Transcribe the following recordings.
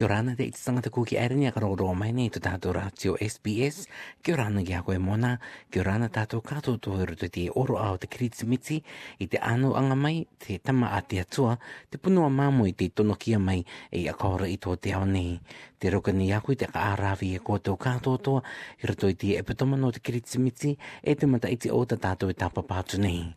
Kia ora ana te tangata ko ki Airani a ka rongo mai nei to tato ratio SBS. Kia ora ana ki a koe mona. Kia ora ana tato kato to e roto te oro ao te kiritimiti. I te ano anga mai te tama a te atua te punua mamo i te tono kia mai e i a kaora i to te ao nei. Te roka ni aku te ka aravi e koto kato toa i roto i te epatomano te kiritimiti e te mata i te ota tato e tapapatu nei.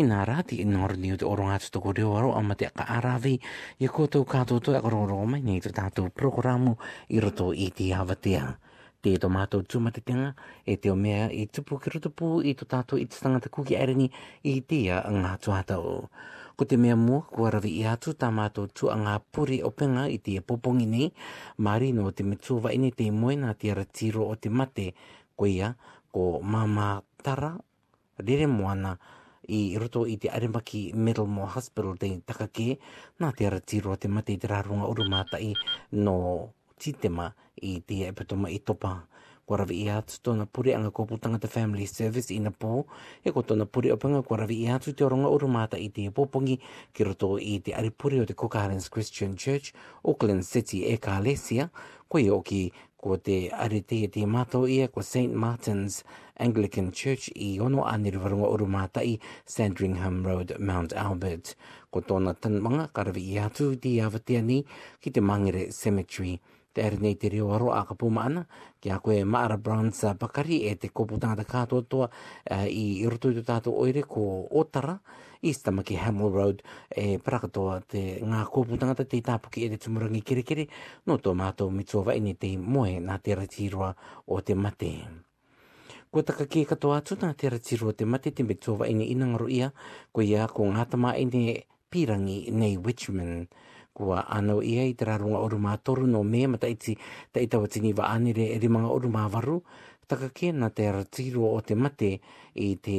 Inā rā, te Inārangi o te Oro Atu Toko Reo Aro a Mate Aka Aravi i a koutou kātou toi akarongaronga mai nei i tō tātou prokorāmu i roto i Te Awatea. Tē tō mātou tūmatatanga e te o mea i tupu ki roto pū i tō tātou iti tangata Kuki Airangi i te ia ngā tuatau. Ko te mea mua, kua rawe i atu tā mātou tua ngā puri openga i te ia popongi nei, māri nō te matua waeine te moe nā te ara tiro o te mate, koia, ko Māmā Tara, rere moana i roto i te Aremaki Meddlemore Hospital te taka kē, nā Te Ara Tīroa te mate i te rā runga o Rumātai nō Tītema i Te Epatoma i topa. Kua rawi i a atu tōna pure anga kōpū tangata Family Service ina pō, e ko tōna pure openga kua rawi i a atu te oronga o Rumātai i Te Pōpongi ki roto i te aripure o te Cook Islands Christian Church, Auckland City e kālesia, koia hoki Ko te arete e tē mātou ia ko Saint Martin's Anglican Church i 6-2-2 Sandringham Road, Mount Albert. Ko tōna tanumanga ka rawe i atu te Awatea nei ki te Mangere Cemetery. Te are nei te reo aro a ka puma ana ki a koe Maara Brants pakari e te kopo tāta kātoatoa i roto i to tātou oire ko Otara East Tamaki Hamill Road, e para katoa te ngā kōpū tangata te tāpuki e te tumurangi kerekere, nō tō mātou mitua wa ine te moe nā te ratiroa o te mate. Kua taka kē katoa atu nā te ratiroa o te mate te mitua wa ine ina ngaro ia, ko ia ko ngā tama ine pīrangi nei Witchman. Kua ano ia i te raronga o ruma toru no me mata iti ta i tawa tini wa anere e rimanga o ruma waru, taka kē nā te ratiroa o te mate i te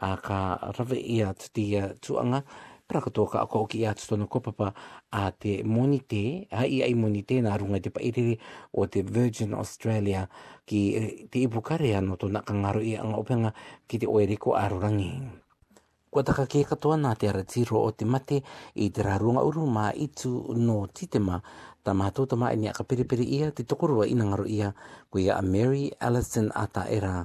ā, ka rawe i a Titia Tuanga, pera katoa ka ako hoki i atu tona kopapa a te monite, a i ai monite nā runga i te pairere o te Virgin Australia ki te ipu karea no tona ka ngaro i anga openga ki te oeriko arorangi. Kua taka kē katoa nā te ara tīro o te mate i te rā runga uru mā Itu nō Tītema, tā mātou tamaine a Kaperepere ia te tokorua ina ngaro ia, ko ia a Mary Allison Ataera.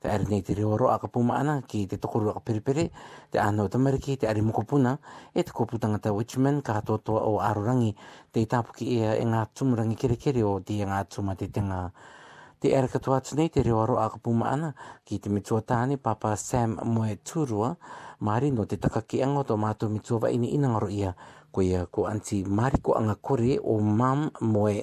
Te ari nei te reo roa ka puma ana ki te tokorua ka perepere, te āhna o tamariki, te ari mokopuna, e te kopu tangata Witchman ka toatoa o Arorangi te tāpuki ea e ngā tumurangi kerekere o Dia ngā tūmatetenga. Te ari katoa atu nei te reo roa ka puma ana ki te mitua tāne Papa Sam Moe Tūrua, Māori nō te taka ki anga o tō mātou mitua waini inangaro ia, koia ko Anti Mariko Angakore o Mum Moe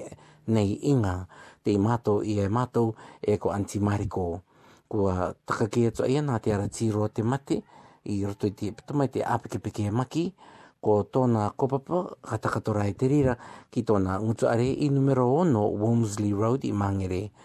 Nei inga, tei matou i e matou e ko Aunty Mariko. Kua taka kē atu ai a Nāti Ara Tīroa te mate i roto i te, puta mai te āpekepeke maki, ko tōna kopapa ka takatorae te rira ki tōna ngutuare i numero ono Walmsley Road i Māngere.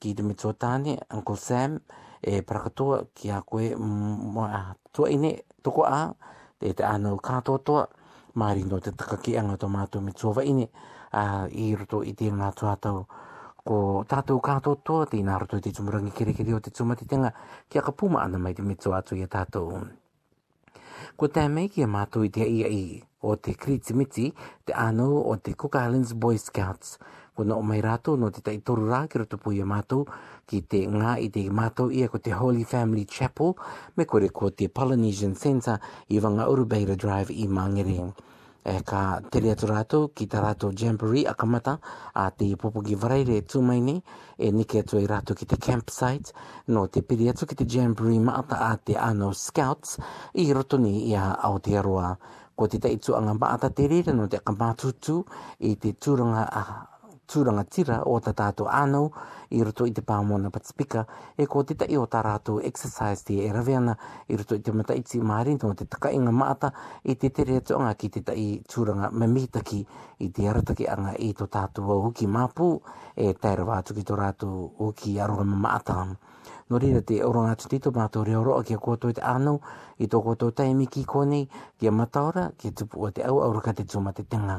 Ki te mito tāne, Uncle Sam, e parakatoa ki a koe mwa tua ine, toko a, te te ano kātoa toa, māri no te taka ki anga to mātou me tōwa ine, a, i roto i te ngā tuātau, ko tātou kātoa toa, tēnā roto i te tumurangi kerekere o te tumatitenga, kia ka puma ana mai te mito atu i a tātou. Kua tae mai ki a mātou i te iai o te Kiritimiti, te ānau o te Cook Islands Boy Scouts. Kua noho mai rātou nō te tai toru rā ki roto pū i a mātou, ki te ngā i te mātou ia ko te Holy Family Chapel, me kore ko te Polynesian Centre i Whanga Urubeira Drive i Māngere. E ka tere atu rātou ki tā rātou jamboree akamata a te popoki wharaire e tū mai nei, e neke atu ai rātou ki te campsite, nō te piri atu ki te jamboree maata a te Arnold Scouts i roto nei i a Aotearoa. Ko Te Taituaanga Maata te reira nō te akamātūtū i te tūranga tū rangatira o tā tātou ānau i roto i te pā mōna Patipika, e ko tētahi o tā rātou exercise te e rawe ana i roto i te mata iti mā rino te takainga maata i te tere atu anga ki tētahi tūranga mamihitaki i te arataki anga i to tātua huki māpu e tae rawa atu ki to rātou huki arorama maata. Nō reira te oranga atu nei tō mātou reo roa ki a koutou te ānau i tō koutou taimi ki konei, ki a Mataora, ki a Tupu o te Au, auraka te tū mate te ngā.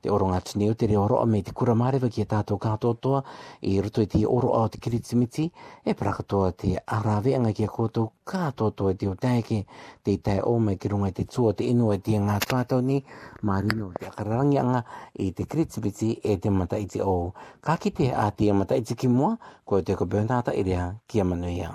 Te oro ngā tini o te reo roa me te kura mārewa ki a tātou kātoa toa i roto i te oroa o te Kiritimiti, e para katoa te āraweanga ki a koutou kātoa toa i te o Taeke, te Itai Ōmai ki runga i te tua o te inua tia ngā kākau nei mā rino te akararangianga i te Kiritimiti e Te Mataiti-o. Ka kite a Te Mataiti ki mua, kua teo ko Bernarda i rea ki a Manuia.